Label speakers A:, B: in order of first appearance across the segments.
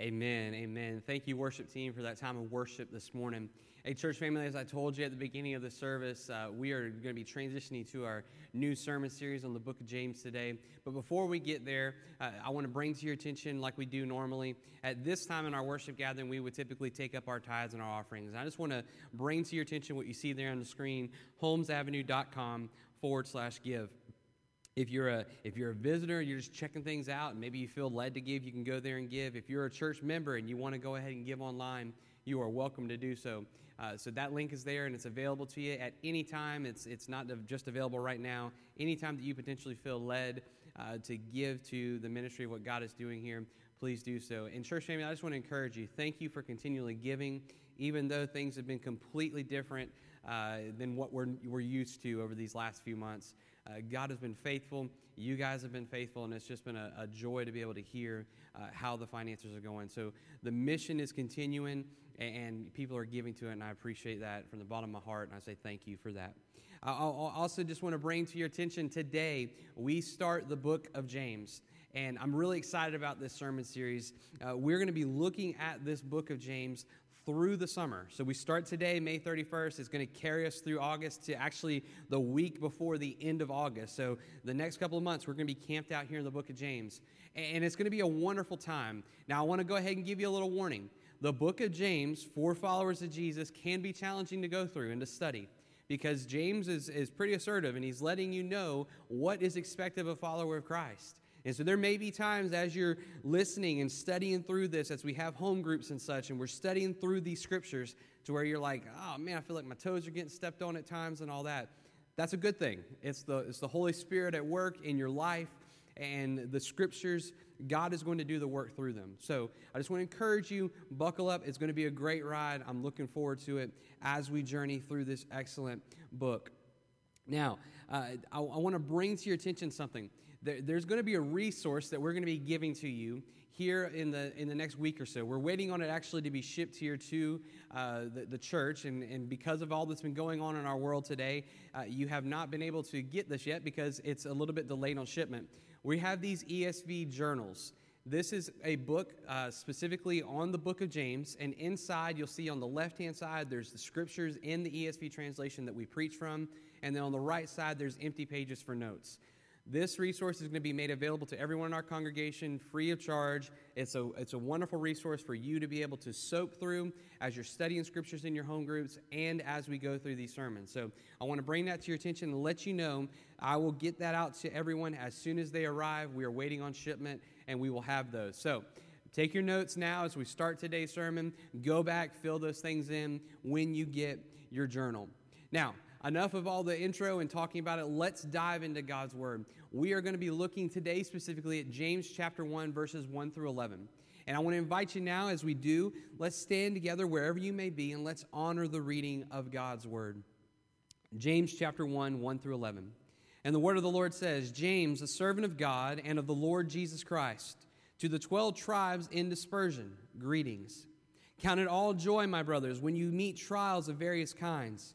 A: Amen. Amen. Thank you, worship team, for that time of worship this morning. Hey, church family, as I told you at the beginning of the service, uh, we are going to be transitioning to our new sermon series on the book of James today. But before we get there, uh, I want to bring to your attention, like we do normally, at this time in our worship gathering, we would typically take up our tithes and our offerings. I just want to bring to your attention what you see there on the screen holmesavenue.com forward slash give if you're a if you're a visitor you're just checking things out and maybe you feel led to give you can go there and give. If you're a church member and you want to go ahead and give online you are welcome to do so. Uh, so that link is there and it's available to you at any time. It's it's not just available right now. Anytime that you potentially feel led uh, to give to the ministry of what god is doing here please do so. And church family i just want to encourage you thank you for continually giving even though things have been completely different uh, than what we're, we're used to over these last few months uh, God has been faithful. You guys have been faithful, and it's just been a, a joy to be able to hear uh, how the finances are going. So the mission is continuing, and people are giving to it, and I appreciate that from the bottom of my heart, and I say thank you for that. I also just want to bring to your attention today, we start the book of James. And I'm really excited about this sermon series. Uh, we're going to be looking at this book of James through the summer. So we start today, May 31st. It's going to carry us through August to actually the week before the end of August. So the next couple of months, we're going to be camped out here in the book of James. And it's going to be a wonderful time. Now, I want to go ahead and give you a little warning. The book of James, for followers of Jesus, can be challenging to go through and to study because James is, is pretty assertive and he's letting you know what is expected of a follower of Christ. And so there may be times as you're listening and studying through this, as we have home groups and such, and we're studying through these scriptures to where you're like, oh man, I feel like my toes are getting stepped on at times and all that. That's a good thing. It's the, it's the Holy Spirit at work in your life, and the scriptures, God is going to do the work through them. So I just want to encourage you, buckle up. It's going to be a great ride. I'm looking forward to it as we journey through this excellent book. Now, uh, I, I want to bring to your attention something there, there's going to be a resource that we're going to be giving to you here in the in the next week or so. We're waiting on it actually to be shipped here to uh, the, the church, and, and because of all that's been going on in our world today, uh, you have not been able to get this yet because it's a little bit delayed on shipment. We have these ESV journals. This is a book uh, specifically on the book of James, and inside you'll see on the left hand side there's the scriptures in the ESV translation that we preach from, and then on the right side there's empty pages for notes. This resource is going to be made available to everyone in our congregation free of charge. It's a, it's a wonderful resource for you to be able to soak through as you're studying scriptures in your home groups and as we go through these sermons. So I want to bring that to your attention and let you know I will get that out to everyone as soon as they arrive. We are waiting on shipment and we will have those. So take your notes now as we start today's sermon. Go back, fill those things in when you get your journal. Now, enough of all the intro and talking about it. Let's dive into God's Word. We are going to be looking today specifically at James chapter 1, verses 1 through 11. And I want to invite you now, as we do, let's stand together wherever you may be and let's honor the reading of God's Word. James chapter 1, 1 through 11. And the word of the Lord says James, a servant of God and of the Lord Jesus Christ, to the 12 tribes in dispersion, greetings. Count it all joy, my brothers, when you meet trials of various kinds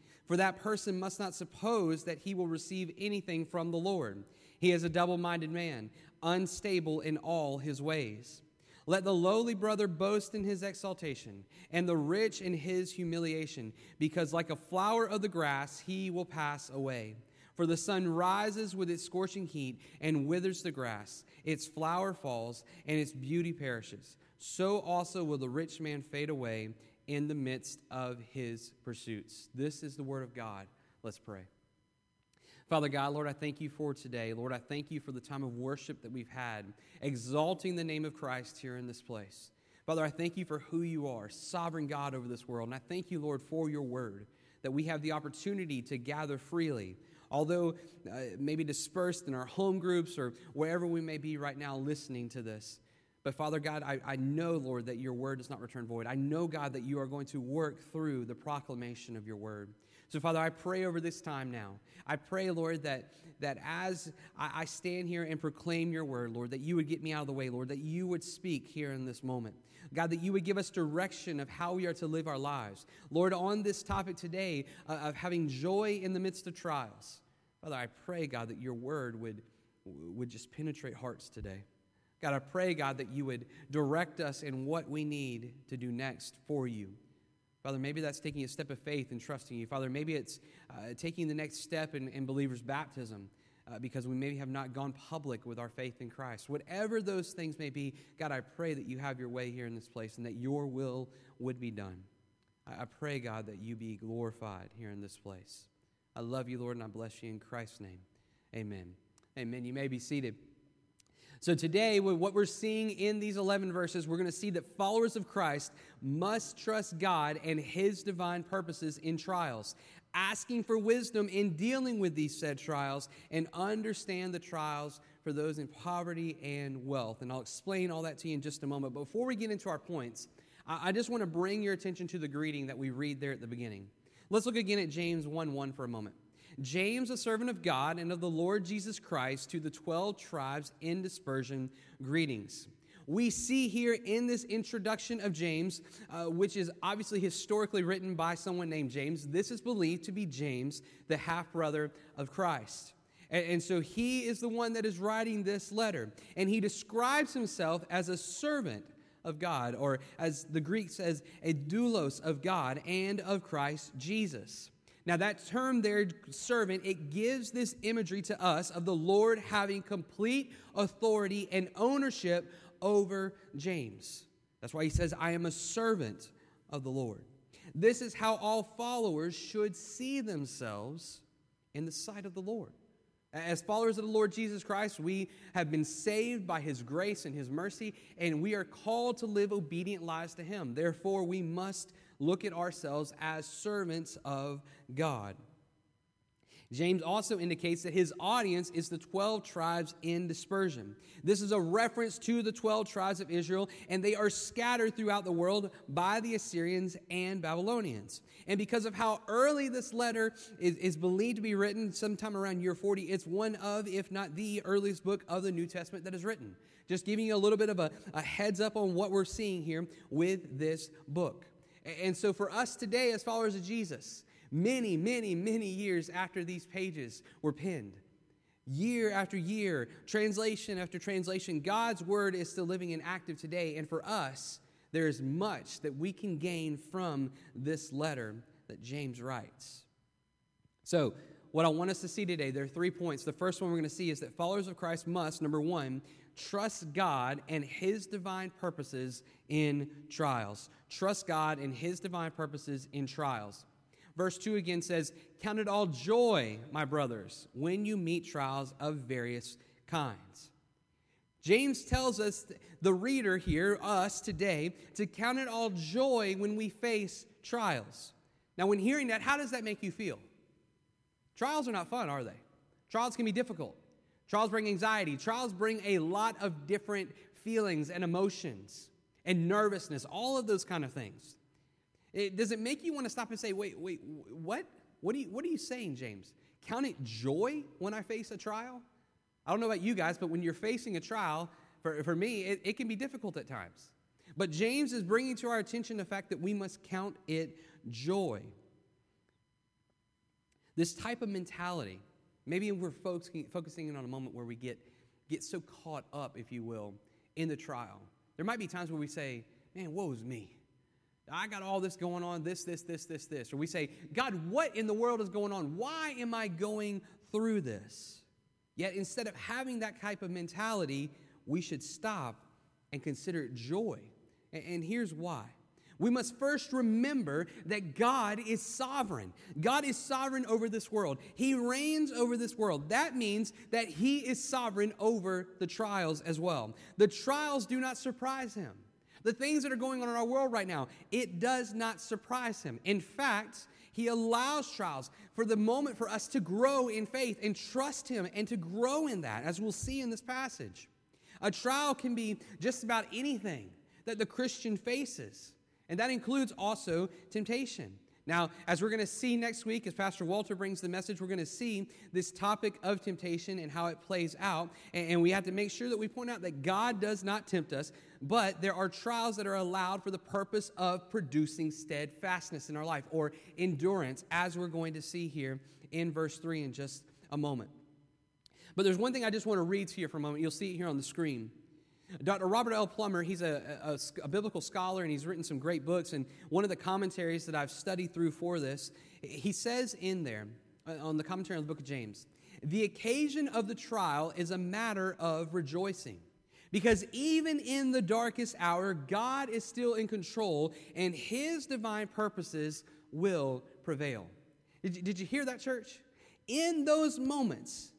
A: For that person must not suppose that he will receive anything from the Lord. He is a double minded man, unstable in all his ways. Let the lowly brother boast in his exaltation, and the rich in his humiliation, because like a flower of the grass, he will pass away. For the sun rises with its scorching heat and withers the grass, its flower falls, and its beauty perishes. So also will the rich man fade away in the midst of his pursuits. This is the word of God. Let's pray. Father God, Lord, I thank you for today. Lord, I thank you for the time of worship that we've had, exalting the name of Christ here in this place. Father, I thank you for who you are, sovereign God over this world. And I thank you, Lord, for your word, that we have the opportunity to gather freely, although uh, maybe dispersed in our home groups or wherever we may be right now listening to this. But Father God, I, I know, Lord, that your word does not return void. I know, God, that you are going to work through the proclamation of your word. So, Father, I pray over this time now. I pray, Lord, that, that as I, I stand here and proclaim your word, Lord, that you would get me out of the way, Lord, that you would speak here in this moment. God, that you would give us direction of how we are to live our lives. Lord, on this topic today uh, of having joy in the midst of trials, Father, I pray, God, that your word would, would just penetrate hearts today. God, I pray, God, that you would direct us in what we need to do next for you. Father, maybe that's taking a step of faith and trusting you. Father, maybe it's uh, taking the next step in, in believers' baptism uh, because we maybe have not gone public with our faith in Christ. Whatever those things may be, God, I pray that you have your way here in this place and that your will would be done. I, I pray, God, that you be glorified here in this place. I love you, Lord, and I bless you in Christ's name. Amen. Amen. You may be seated. So, today, what we're seeing in these 11 verses, we're going to see that followers of Christ must trust God and His divine purposes in trials, asking for wisdom in dealing with these said trials, and understand the trials for those in poverty and wealth. And I'll explain all that to you in just a moment. Before we get into our points, I just want to bring your attention to the greeting that we read there at the beginning. Let's look again at James 1 1 for a moment. James, a servant of God and of the Lord Jesus Christ, to the 12 tribes in dispersion, greetings. We see here in this introduction of James, uh, which is obviously historically written by someone named James, this is believed to be James, the half brother of Christ. And, and so he is the one that is writing this letter. And he describes himself as a servant of God, or as the Greek says, a doulos of God and of Christ Jesus. Now, that term there, servant, it gives this imagery to us of the Lord having complete authority and ownership over James. That's why he says, I am a servant of the Lord. This is how all followers should see themselves in the sight of the Lord. As followers of the Lord Jesus Christ, we have been saved by his grace and his mercy, and we are called to live obedient lives to him. Therefore, we must look at ourselves as servants of God. James also indicates that his audience is the 12 tribes in dispersion. This is a reference to the 12 tribes of Israel, and they are scattered throughout the world by the Assyrians and Babylonians. And because of how early this letter is, is believed to be written, sometime around year 40, it's one of, if not the earliest book of the New Testament that is written. Just giving you a little bit of a, a heads up on what we're seeing here with this book. And so, for us today, as followers of Jesus, many, many, many years after these pages were penned, year after year, translation after translation, God's word is still living and active today. And for us, there is much that we can gain from this letter that James writes. So, what I want us to see today, there are three points. The first one we're going to see is that followers of Christ must, number one, trust God and His divine purposes in trials. Trust God and His divine purposes in trials. Verse 2 again says, Count it all joy, my brothers, when you meet trials of various kinds. James tells us, the reader here, us today, to count it all joy when we face trials. Now, when hearing that, how does that make you feel? Trials are not fun, are they? Trials can be difficult. Trials bring anxiety. Trials bring a lot of different feelings and emotions and nervousness, all of those kind of things. It, does it make you want to stop and say, wait, wait, what? What are, you, what are you saying, James? Count it joy when I face a trial? I don't know about you guys, but when you're facing a trial, for, for me, it, it can be difficult at times. But James is bringing to our attention the fact that we must count it joy. This type of mentality Maybe we're focusing in on a moment where we get, get so caught up, if you will, in the trial. There might be times where we say, Man, woe's me. I got all this going on, this, this, this, this, this. Or we say, God, what in the world is going on? Why am I going through this? Yet instead of having that type of mentality, we should stop and consider it joy. And here's why we must first remember that God is sovereign. God is sovereign over this world. He reigns over this world. That means that He is sovereign over the trials as well. The trials do not surprise Him. The things that are going on in our world right now, it does not surprise Him. In fact, He allows trials for the moment for us to grow in faith and trust Him and to grow in that, as we'll see in this passage. A trial can be just about anything that the Christian faces, and that includes also temptation. Now, as we're going to see next week, as Pastor Walter brings the message, we're going to see this topic of temptation and how it plays out. And, we have to make sure that we point out that God does not tempt us, but there are trials that are allowed for the purpose of producing steadfastness in our life or endurance, as we're going to see here in verse 3 in just a moment. But there's one thing I just want to read to you for a moment. You'll see it here on the screen. Dr. Robert L. Plummer, he's a, a, a, biblical scholar and he's written some great books. And one of the commentaries that I've studied through for this, he says in there, uh, on the commentary on the book of James, the occasion of the trial is a matter of rejoicing. Because even in the darkest hour, God is still in control and his divine purposes will prevail. Did you, did you hear that, church? In those moments,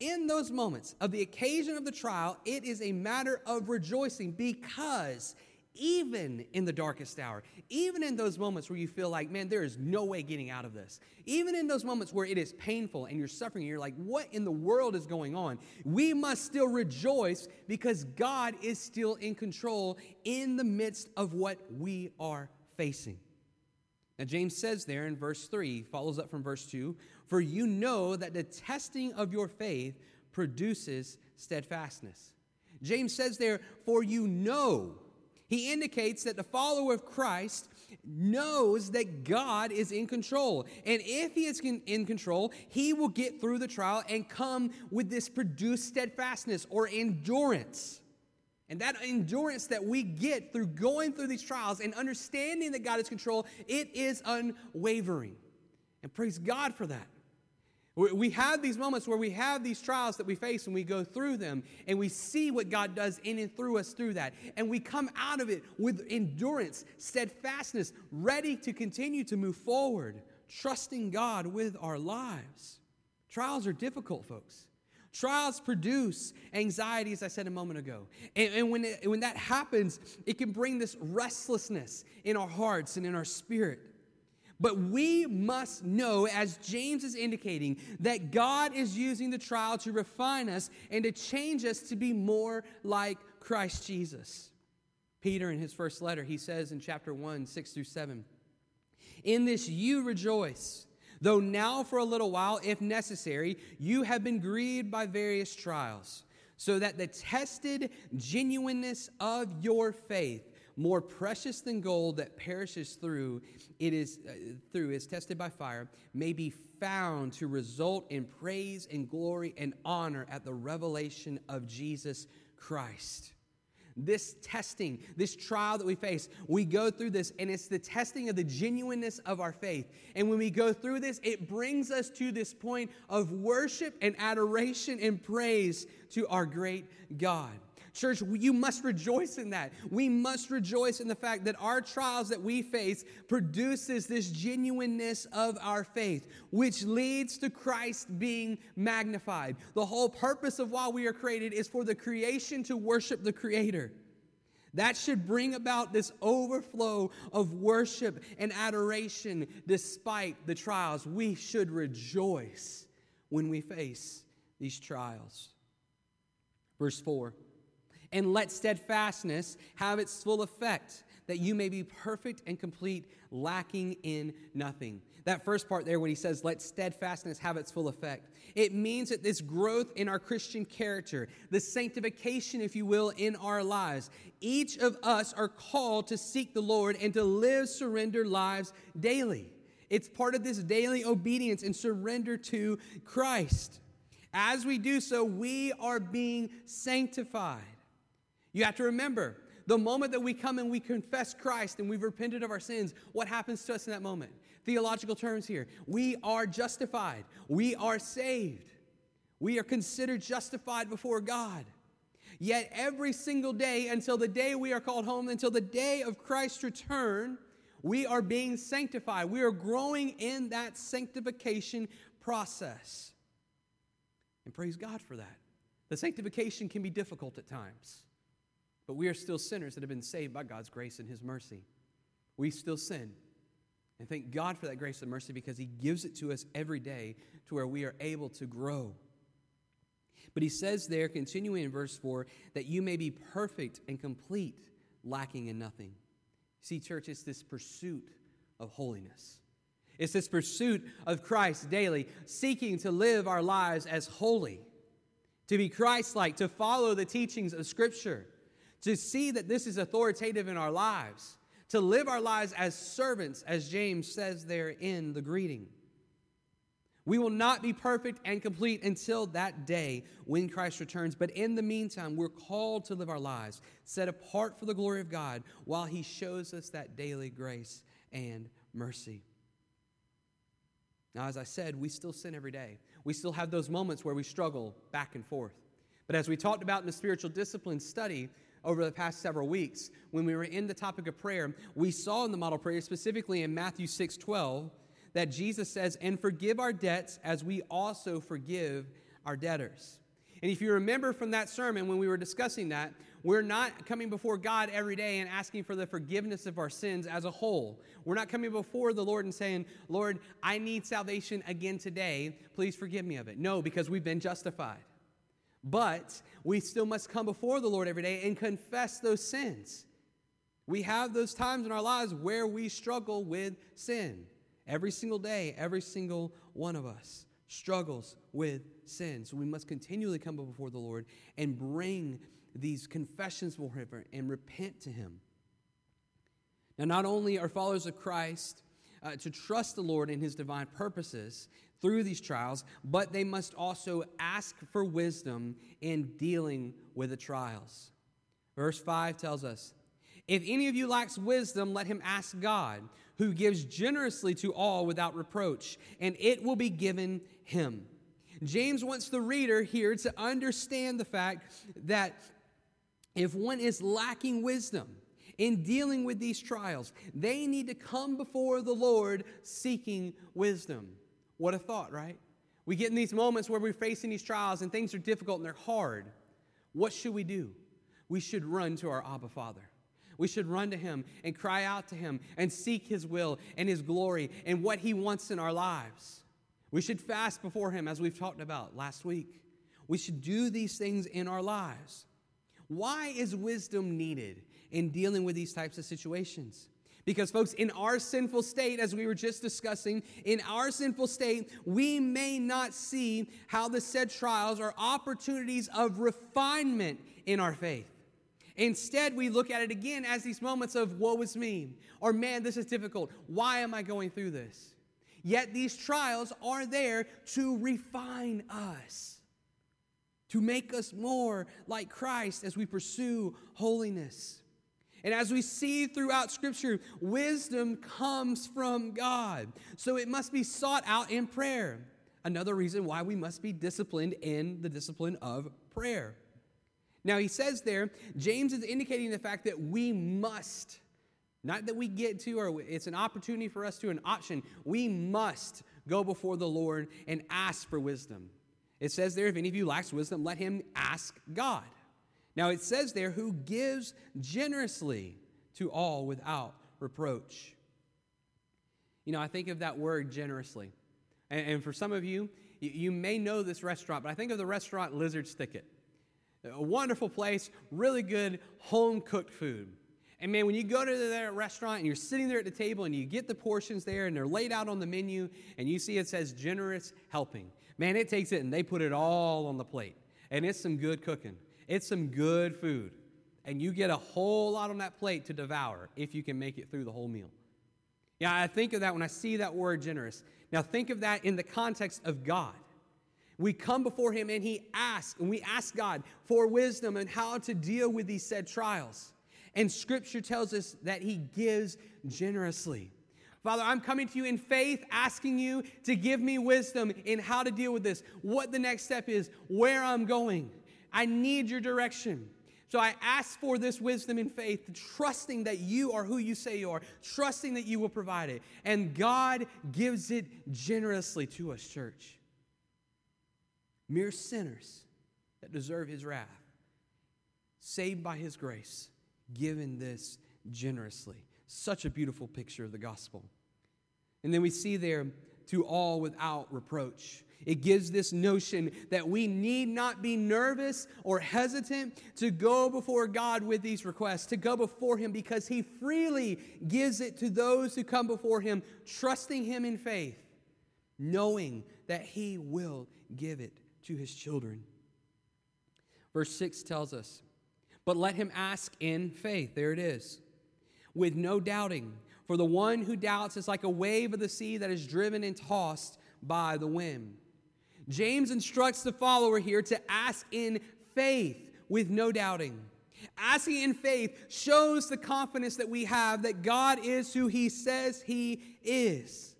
A: in those moments of the occasion of the trial, it is a matter of rejoicing because even in the darkest hour, even in those moments where you feel like, man, there is no way getting out of this, even in those moments where it is painful and you're suffering and you're like, what in the world is going on? We must still rejoice because God is still in control in the midst of what we are facing. Now, James says there in verse 3, follows up from verse 2 For you know that the testing of your faith produces steadfastness. James says there, For you know. He indicates that the follower of Christ knows that God is in control. And if he is in control, he will get through the trial and come with this produced steadfastness or endurance. And that endurance that we get through going through these trials and understanding that God is control, it is unwavering. And praise God for that. We have these moments where we have these trials that we face and we go through them and we see what God does in and through us through that. And we come out of it with endurance, steadfastness, ready to continue to move forward, trusting God with our lives. Trials are difficult, folks. Trials produce anxiety, as I said a moment ago. And, and when, it, when that happens, it can bring this restlessness in our hearts and in our spirit. But we must know, as James is indicating, that God is using the trial to refine us and to change us to be more like Christ Jesus. Peter, in his first letter, he says in chapter 1, 6 through 7, In this you rejoice, though now for a little while, if necessary, you have been grieved by various trials, so that the tested genuineness of your faith, more precious than gold that perishes through it is uh, through is tested by fire may be found to result in praise and glory and honor at the revelation of Jesus Christ. This testing, this trial that we face, we go through this, and it's the testing of the genuineness of our faith. And when we go through this, it brings us to this point of worship and adoration and praise to our great God. Church, you must rejoice in that. We must rejoice in the fact that our trials that we face produces this genuineness of our faith, which leads to Christ being magnified. The whole purpose of why we are created is for the creation to worship the Creator. That should bring about this overflow of worship and adoration despite the trials. We should rejoice when we face these trials. Verse 4 and let steadfastness have its full effect, that you may be perfect and complete, lacking in nothing. That first part there, when he says, let steadfastness have its full effect, it means that this growth in our Christian character, the sanctification, if you will, in our lives, each of us are called to seek the Lord and to live surrendered lives daily. It's part of this daily obedience and surrender to Christ. As we do so, we are being sanctified. You have to remember the moment that we come and we confess Christ and we've repented of our sins, what happens to us in that moment? Theological terms here. We are justified, we are saved, we are considered justified before God. Yet every single day until the day we are called home, until the day of Christ's return, we are being sanctified. We are growing in that sanctification process. And praise God for that. The sanctification can be difficult at times. But we are still sinners that have been saved by God's grace and His mercy. We still sin. And thank God for that grace and mercy because He gives it to us every day to where we are able to grow. But he says there, continuing in verse 4, that you may be perfect and complete, lacking in nothing. See, church, it's this pursuit of holiness. It's this pursuit of Christ daily, seeking to live our lives as holy, to be Christ like, to follow the teachings of Scripture, to see that this is authoritative in our lives, to live our lives as servants, as James says there in the greeting. We will not be perfect and complete until that day when Christ returns. But in the meantime, we're called to live our lives set apart for the glory of God while He shows us that daily grace and mercy. Now, as I said, we still sin every day. We still have those moments where we struggle back and forth. But as we talked about in the spiritual discipline study over the past several weeks, when we were in the topic of prayer, we saw in the model prayer, specifically in Matthew 6 12, that Jesus says, and forgive our debts as we also forgive our debtors. And if you remember from that sermon when we were discussing that, we're not coming before God every day and asking for the forgiveness of our sins as a whole. We're not coming before the Lord and saying, Lord, I need salvation again today. Please forgive me of it. No, because we've been justified. But we still must come before the Lord every day and confess those sins. We have those times in our lives where we struggle with sin. Every single day, every single one of us struggles with sin. So we must continually come before the Lord and bring these confessions before Him and repent to Him. Now, not only are followers of Christ uh, to trust the Lord in His divine purposes through these trials, but they must also ask for wisdom in dealing with the trials. Verse 5 tells us If any of you lacks wisdom, let him ask God who gives generously to all without reproach, and it will be given him. James wants the reader here to understand the fact that if one is lacking wisdom in dealing with these trials, they need to come before the Lord seeking wisdom. What a thought, right? We get in these moments where we're facing these trials and things are difficult and they're hard. What should we do? We should run to our Abba Father. We should run to Him and cry out to Him and seek His will and His glory and what He wants in our lives. We should fast before Him, as we've talked about last week. We should do these things in our lives. Why is wisdom needed in dealing with these types of situations? Because, folks, in our sinful state, as we were just discussing, in our sinful state, we may not see how the said trials are opportunities of refinement in our faith. Instead, we look at it again as these moments of woe is me, or man, this is difficult. Why am I going through this? Yet these trials are there to refine us, to make us more like Christ as we pursue holiness. And as we see throughout Scripture, wisdom comes from God. So it must be sought out in prayer. Another reason why we must be disciplined in the discipline of prayer. Now, he says there, James is indicating the fact that we must, not that we get to, or it's an opportunity for us to, an option. We must go before the Lord and ask for wisdom. It says there, if any of you lacks wisdom, let him ask God. Now, it says there, who gives generously to all without reproach. You know, I think of that word generously. And, and for some of you, you, you may know this restaurant, but I think of the restaurant Lizard's Thicket. A wonderful place, really good home cooked food. And man, when you go to that restaurant and you're sitting there at the table and you get the portions there and they're laid out on the menu and you see it says generous helping, man, it takes it and they put it all on the plate. And it's some good cooking, it's some good food. And you get a whole lot on that plate to devour if you can make it through the whole meal. Yeah, I think of that when I see that word generous. Now, think of that in the context of God. We come before him and he asks, and we ask God for wisdom and how to deal with these said trials. And scripture tells us that he gives generously. Father, I'm coming to you in faith, asking you to give me wisdom in how to deal with this, what the next step is, where I'm going. I need your direction. So I ask for this wisdom in faith, trusting that you are who you say you are, trusting that you will provide it. And God gives it generously to us, church mere sinners that deserve his wrath, saved by his grace, given this generously. Such a beautiful picture of the gospel. And then we see there, to all without reproach. It gives this notion that we need not be nervous or hesitant to go before God with these requests, to go before Him because He freely gives it to those who come before Him, trusting Him in faith, knowing that He will give it to His children. Verse 6 tells us, But let him ask in faith. There it is. With no doubting. For the one who doubts is like a wave of the sea that is driven and tossed by the wind. James instructs the follower here to ask in faith with no doubting. Asking in faith shows the confidence that we have that God is who He says He is.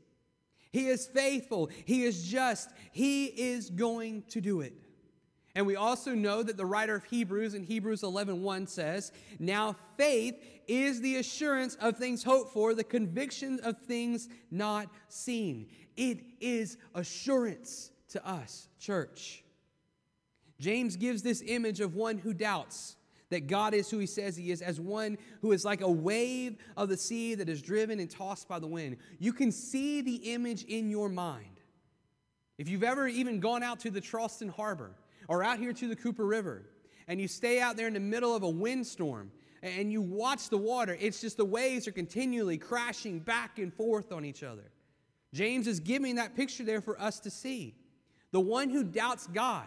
A: He is faithful, He is just, He is going to do it. And we also know that the writer of Hebrews in Hebrews 11:1 1 says, "Now faith is the assurance of things hoped for, the conviction of things not seen." It is assurance to us, church. James gives this image of one who doubts that God is who he says he is, as one who is like a wave of the sea that is driven and tossed by the wind. You can see the image in your mind. If you've ever even gone out to the Charleston Harbor or out here to the Cooper River, and you stay out there in the middle of a windstorm and you watch the water, it's just the waves are continually crashing back and forth on each other. James is giving that picture there for us to see. The one who doubts God,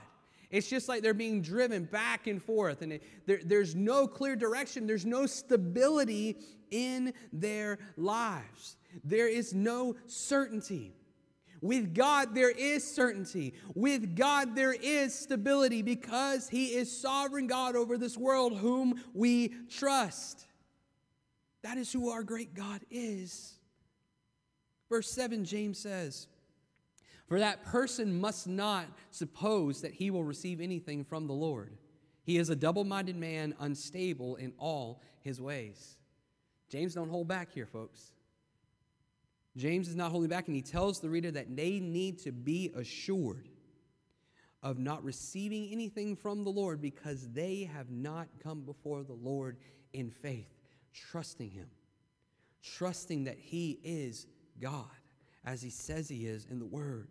A: it's just like they're being driven back and forth, and it, there, there's no clear direction, there's no stability in their lives, there is no certainty. With God, there is certainty. With God, there is stability because He is sovereign God over this world, whom we trust. That is who our great God is. Verse 7, James says, For that person must not suppose that he will receive anything from the Lord. He is a double minded man, unstable in all his ways. James don't hold back here, folks. James is not holding back, and he tells the reader that they need to be assured of not receiving anything from the Lord because they have not come before the Lord in faith, trusting Him, trusting that He is God, as He says He is in the Word.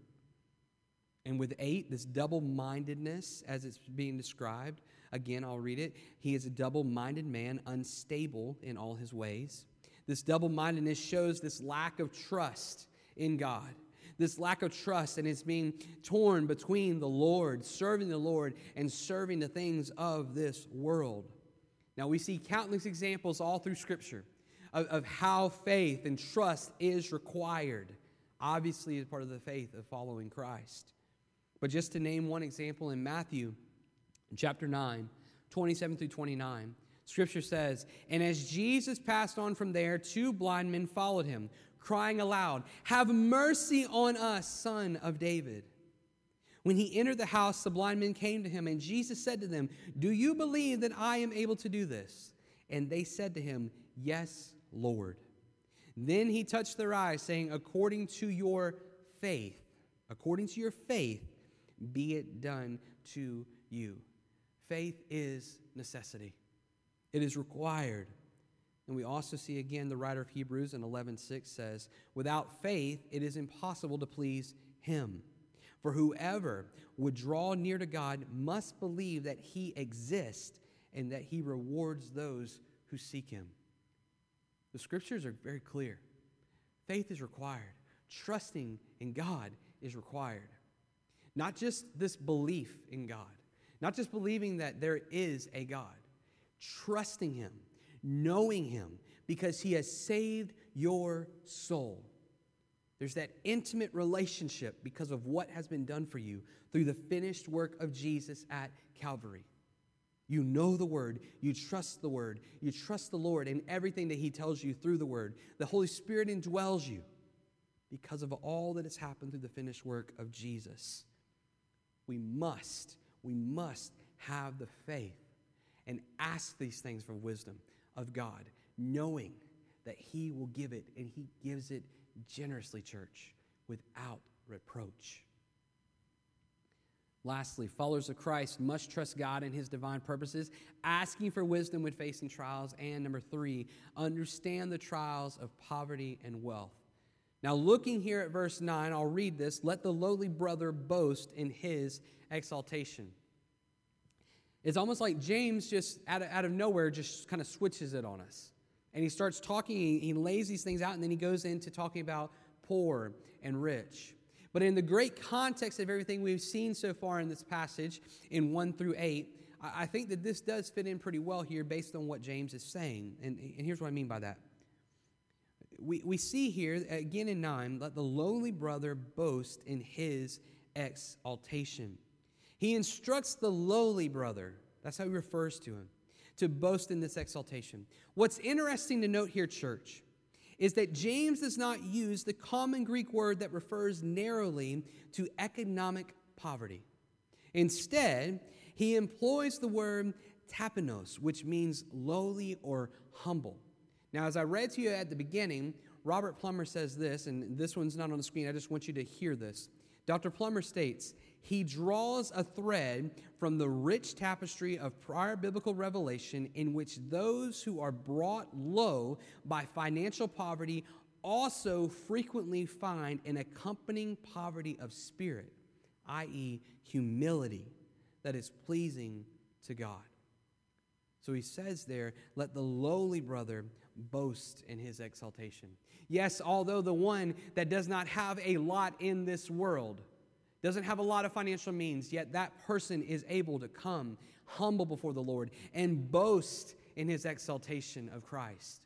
A: And with eight, this double mindedness, as it's being described, again, I'll read it. He is a double minded man, unstable in all his ways. This double mindedness shows this lack of trust in God. This lack of trust, and it's being torn between the Lord, serving the Lord, and serving the things of this world. Now, we see countless examples all through Scripture of, of how faith and trust is required, obviously, as part of the faith of following Christ. But just to name one example in Matthew chapter 9, 27 through 29, Scripture says, And as Jesus passed on from there, two blind men followed him, crying aloud, Have mercy on us, son of David. When he entered the house, the blind men came to him, and Jesus said to them, Do you believe that I am able to do this? And they said to him, Yes, Lord. Then he touched their eyes, saying, According to your faith, according to your faith, be it done to you. Faith is necessity. It is required. And we also see again the writer of Hebrews in 11:6 says, "Without faith it is impossible to please him. For whoever would draw near to God must believe that he exists and that he rewards those who seek him." The scriptures are very clear. Faith is required. Trusting in God is required. Not just this belief in God, not just believing that there is a God, trusting Him, knowing Him, because He has saved your soul. There's that intimate relationship because of what has been done for you through the finished work of Jesus at Calvary. You know the Word, you trust the Word, you trust the Lord in everything that He tells you through the Word. The Holy Spirit indwells you because of all that has happened through the finished work of Jesus. We must, we must have the faith and ask these things for wisdom of God, knowing that He will give it and He gives it generously, church, without reproach. Lastly, followers of Christ must trust God and His divine purposes, asking for wisdom when facing trials. And number three, understand the trials of poverty and wealth. Now, looking here at verse 9, I'll read this. Let the lowly brother boast in his exaltation. It's almost like James just out of, out of nowhere just kind of switches it on us. And he starts talking, he lays these things out, and then he goes into talking about poor and rich. But in the great context of everything we've seen so far in this passage, in 1 through 8, I think that this does fit in pretty well here based on what James is saying. And, and here's what I mean by that. We, we see here, again in 9, let the lowly brother boast in his exaltation. He instructs the lowly brother, that's how he refers to him, to boast in this exaltation. What's interesting to note here, church, is that James does not use the common Greek word that refers narrowly to economic poverty. Instead, he employs the word tapeinos, which means lowly or humble. Now, as I read to you at the beginning, Robert Plummer says this, and this one's not on the screen, I just want you to hear this. Dr. Plummer states, he draws a thread from the rich tapestry of prior biblical revelation in which those who are brought low by financial poverty also frequently find an accompanying poverty of spirit, i.e., humility that is pleasing to God. So he says there, let the lowly brother boast in his exaltation. Yes, although the one that does not have a lot in this world, doesn't have a lot of financial means, yet that person is able to come humble before the Lord and boast in his exaltation of Christ.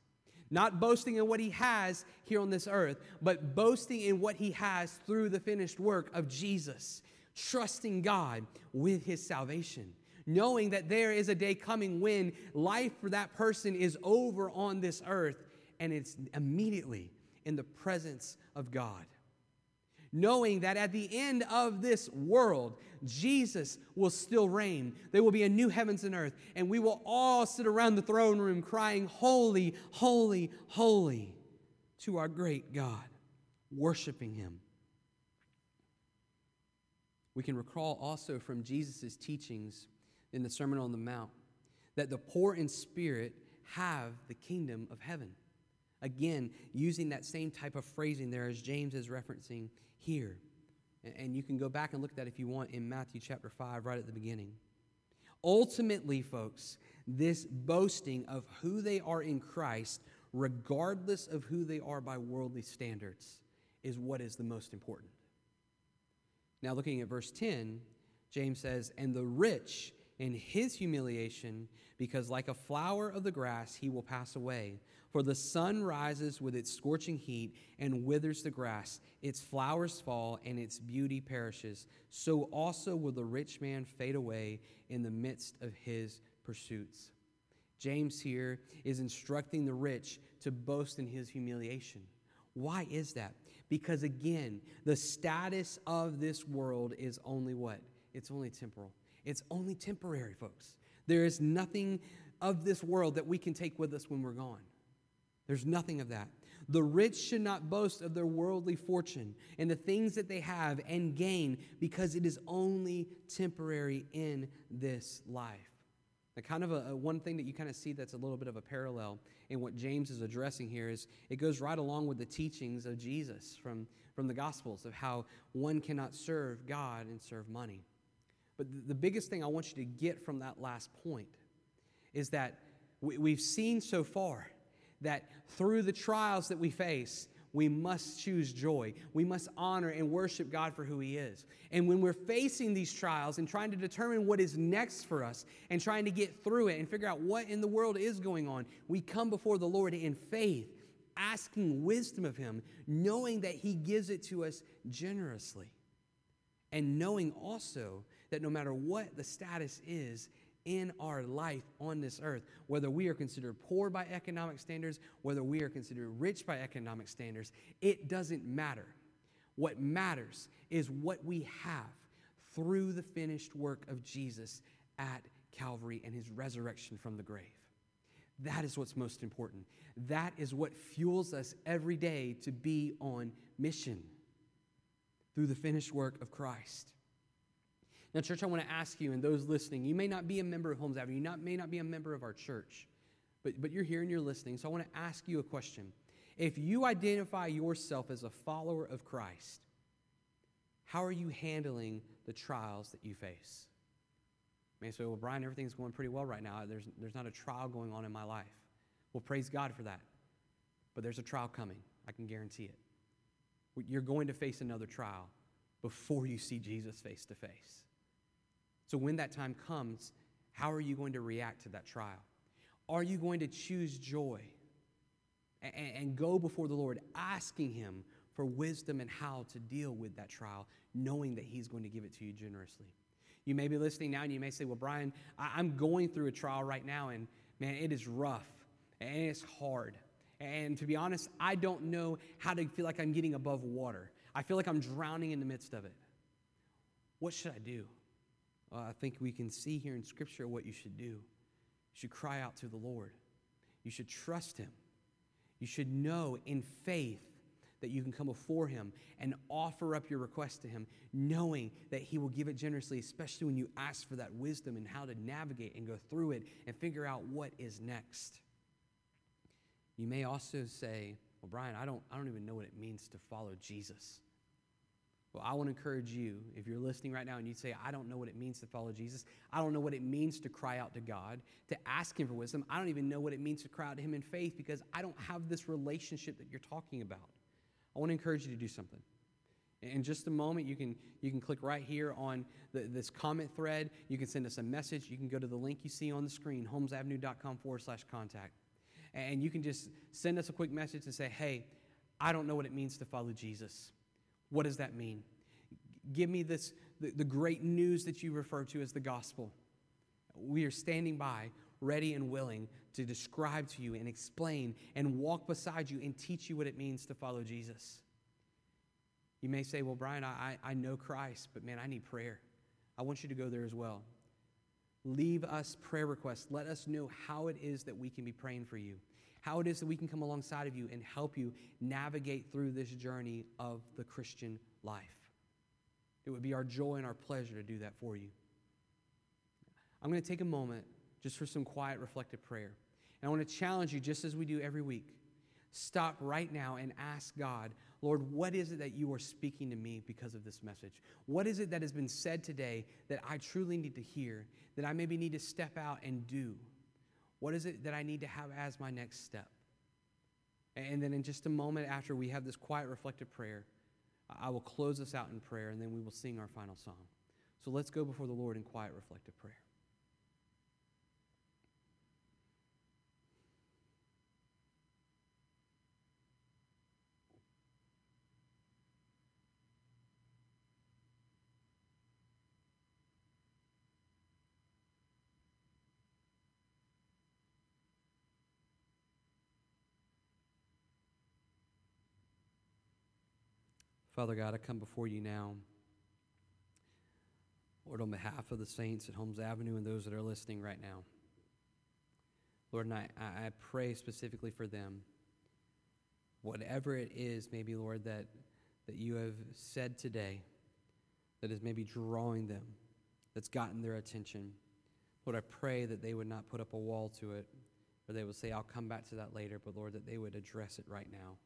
A: Not boasting in what he has here on this earth, but boasting in what he has through the finished work of Jesus, trusting God with his salvation knowing that there is a day coming when life for that person is over on this earth and it's immediately in the presence of God knowing that at the end of this world, Jesus will still reign. There will be a new heavens and earth, and we will all sit around the throne room crying, Holy, holy, holy to our great God, worshiping Him. We can recall also from Jesus' teachings in the Sermon on the Mount that the poor in spirit have the kingdom of heaven. Again, using that same type of phrasing there as James is referencing here. And you can go back and look at that if you want in Matthew chapter 5, right at the beginning. Ultimately, folks, this boasting of who they are in Christ, regardless of who they are by worldly standards, is what is the most important. Now, looking at verse 10, James says, And the rich in his humiliation, because like a flower of the grass, he will pass away. For the sun rises with its scorching heat and withers the grass, its flowers fall, and its beauty perishes. So also will the rich man fade away in the midst of his pursuits. James here is instructing the rich to boast in his humiliation. Why is that? Because again, the status of this world is only what? It's only temporal. It's only temporary, folks. There is nothing of this world that we can take with us when we're gone. There's nothing of that. The rich should not boast of their worldly fortune and the things that they have and gain because it is only temporary in this life. The kind of a, a, one thing that you kind of see that's a little bit of a parallel in what James is addressing here is it goes right along with the teachings of Jesus from, from the Gospels of how one cannot serve God and serve money. But the, biggest thing I want you to get from that last point is that we, we've seen so far that through the trials that we face, we must choose joy. We must honor and worship God for who He is. And when we're facing these trials and trying to determine what is next for us and trying to get through it and figure out what in the world is going on, we come before the Lord in faith, asking wisdom of Him, knowing that He gives it to us generously. And knowing also that no matter what the status is, in our life on this earth, whether we are considered poor by economic standards, whether we are considered rich by economic standards, it doesn't matter. What matters is what we have through the finished work of Jesus at Calvary and his resurrection from the grave. That is what's most important. That is what fuels us every day to be on mission through the finished work of Christ. Now, church, I want to ask you and those listening, you may not be a member of Holmes Avenue, you not, may not be a member of our church, but, but you're here and you're listening. So I want to ask you a question. If you identify yourself as a follower of Christ, how are you handling the trials that you face? You may say, well, Brian, everything's going pretty well right now. There's, there's not a trial going on in my life. Well, praise God for that. But there's a trial coming. I can guarantee it. You're going to face another trial before you see Jesus face to face. So when that time comes, how are you going to react to that trial? Are you going to choose joy and, and go before the Lord asking Him for wisdom and how to deal with that trial, knowing that He's going to give it to you generously? You may be listening now and you may say, Well, Brian, I'm going through a trial right now, and man, it is rough and it's hard. And to be honest, I don't know how to feel like I'm getting above water. I feel like I'm drowning in the midst of it. What should I do? Uh, I think we can see here in Scripture what you should do. You should cry out to the Lord. You should trust Him. You should know in faith that you can come before Him and offer up your request to Him, knowing that He will give it generously, especially when you ask for that wisdom and how to navigate and go through it and figure out what is next. You may also say, Well, Brian, I don't, I don't even know what it means to follow Jesus. Well, I want to encourage you, if you're listening right now and you say, I don't know what it means to follow Jesus, I don't know what it means to cry out to God, to ask Him for wisdom, I don't even know what it means to cry out to Him in faith because I don't have this relationship that you're talking about. I want to encourage you to do something. In just a moment, you can, you can click right here on the, this comment thread. You can send us a message. You can go to the link you see on the screen, holmesavenue.com forward slash contact. And you can just send us a quick message and say, hey, I don't know what it means to follow Jesus. What does that mean? Give me this, the, the great news that you refer to as the gospel. We are standing by, ready and willing to describe to you and explain and walk beside you and teach you what it means to follow Jesus. You may say, Well, Brian, I, I know Christ, but man, I need prayer. I want you to go there as well. Leave us prayer requests. Let us know how it is that we can be praying for you how it is that we can come alongside of you and help you navigate through this journey of the Christian life. It would be our joy and our pleasure to do that for you. I'm going to take a moment just for some quiet, reflective prayer. And I want to challenge you, just as we do every week, stop right now and ask God, Lord, what is it that you are speaking to me because of this message? What is it that has been said today that I truly need to hear, that I maybe need to step out and do? What is it that I need to have as my next step? And then in just a moment after we have this quiet, reflective prayer, I will close us out in prayer and then we will sing our final song. So let's go before the Lord in quiet, reflective prayer. Father God, I come before you now. Lord, on behalf of the saints at Holmes Avenue and those that are listening right now. Lord, and I, I pray specifically for them. Whatever it is, maybe, Lord, that, that you have said today that is maybe drawing them, that's gotten their attention. Lord, I pray that they would not put up a wall to it, or they would say, I'll come back to that later, but Lord, that they would address it right now.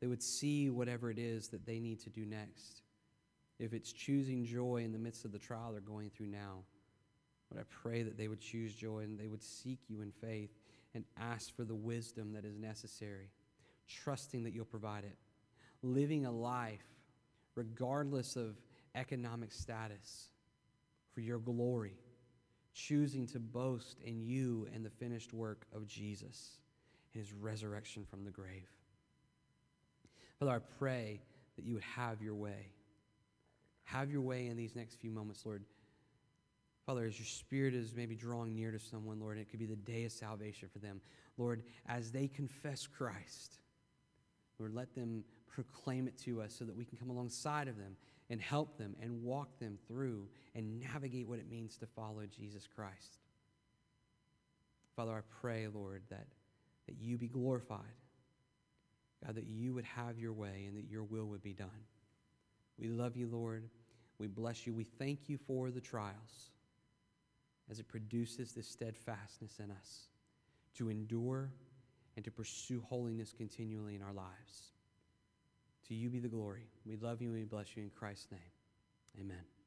A: They would see whatever it is that they need to do next. If it's choosing joy in the midst of the trial they're going through now, but I pray that they would choose joy and they would seek you in faith and ask for the wisdom that is necessary, trusting that you'll provide it. Living a life, regardless of economic status, for your glory, choosing to boast in you and the finished work of Jesus, his resurrection from the grave. Father, I pray that you would have your way. Have your way in these next few moments, Lord. Father, as your spirit is maybe drawing near to someone, Lord, it could be the day of salvation for them. Lord, as they confess Christ, Lord, let them proclaim it to us so that we can come alongside of them and help them and walk them through and navigate what it means to follow Jesus Christ. Father, I pray, Lord, that, that you be glorified God, that you would have your way and that your will would be done. We love you, Lord. We bless you. We thank you for the trials as it produces this steadfastness in us to endure and to pursue holiness continually in our lives. To you be the glory. We love you and we bless you in Christ's name. Amen.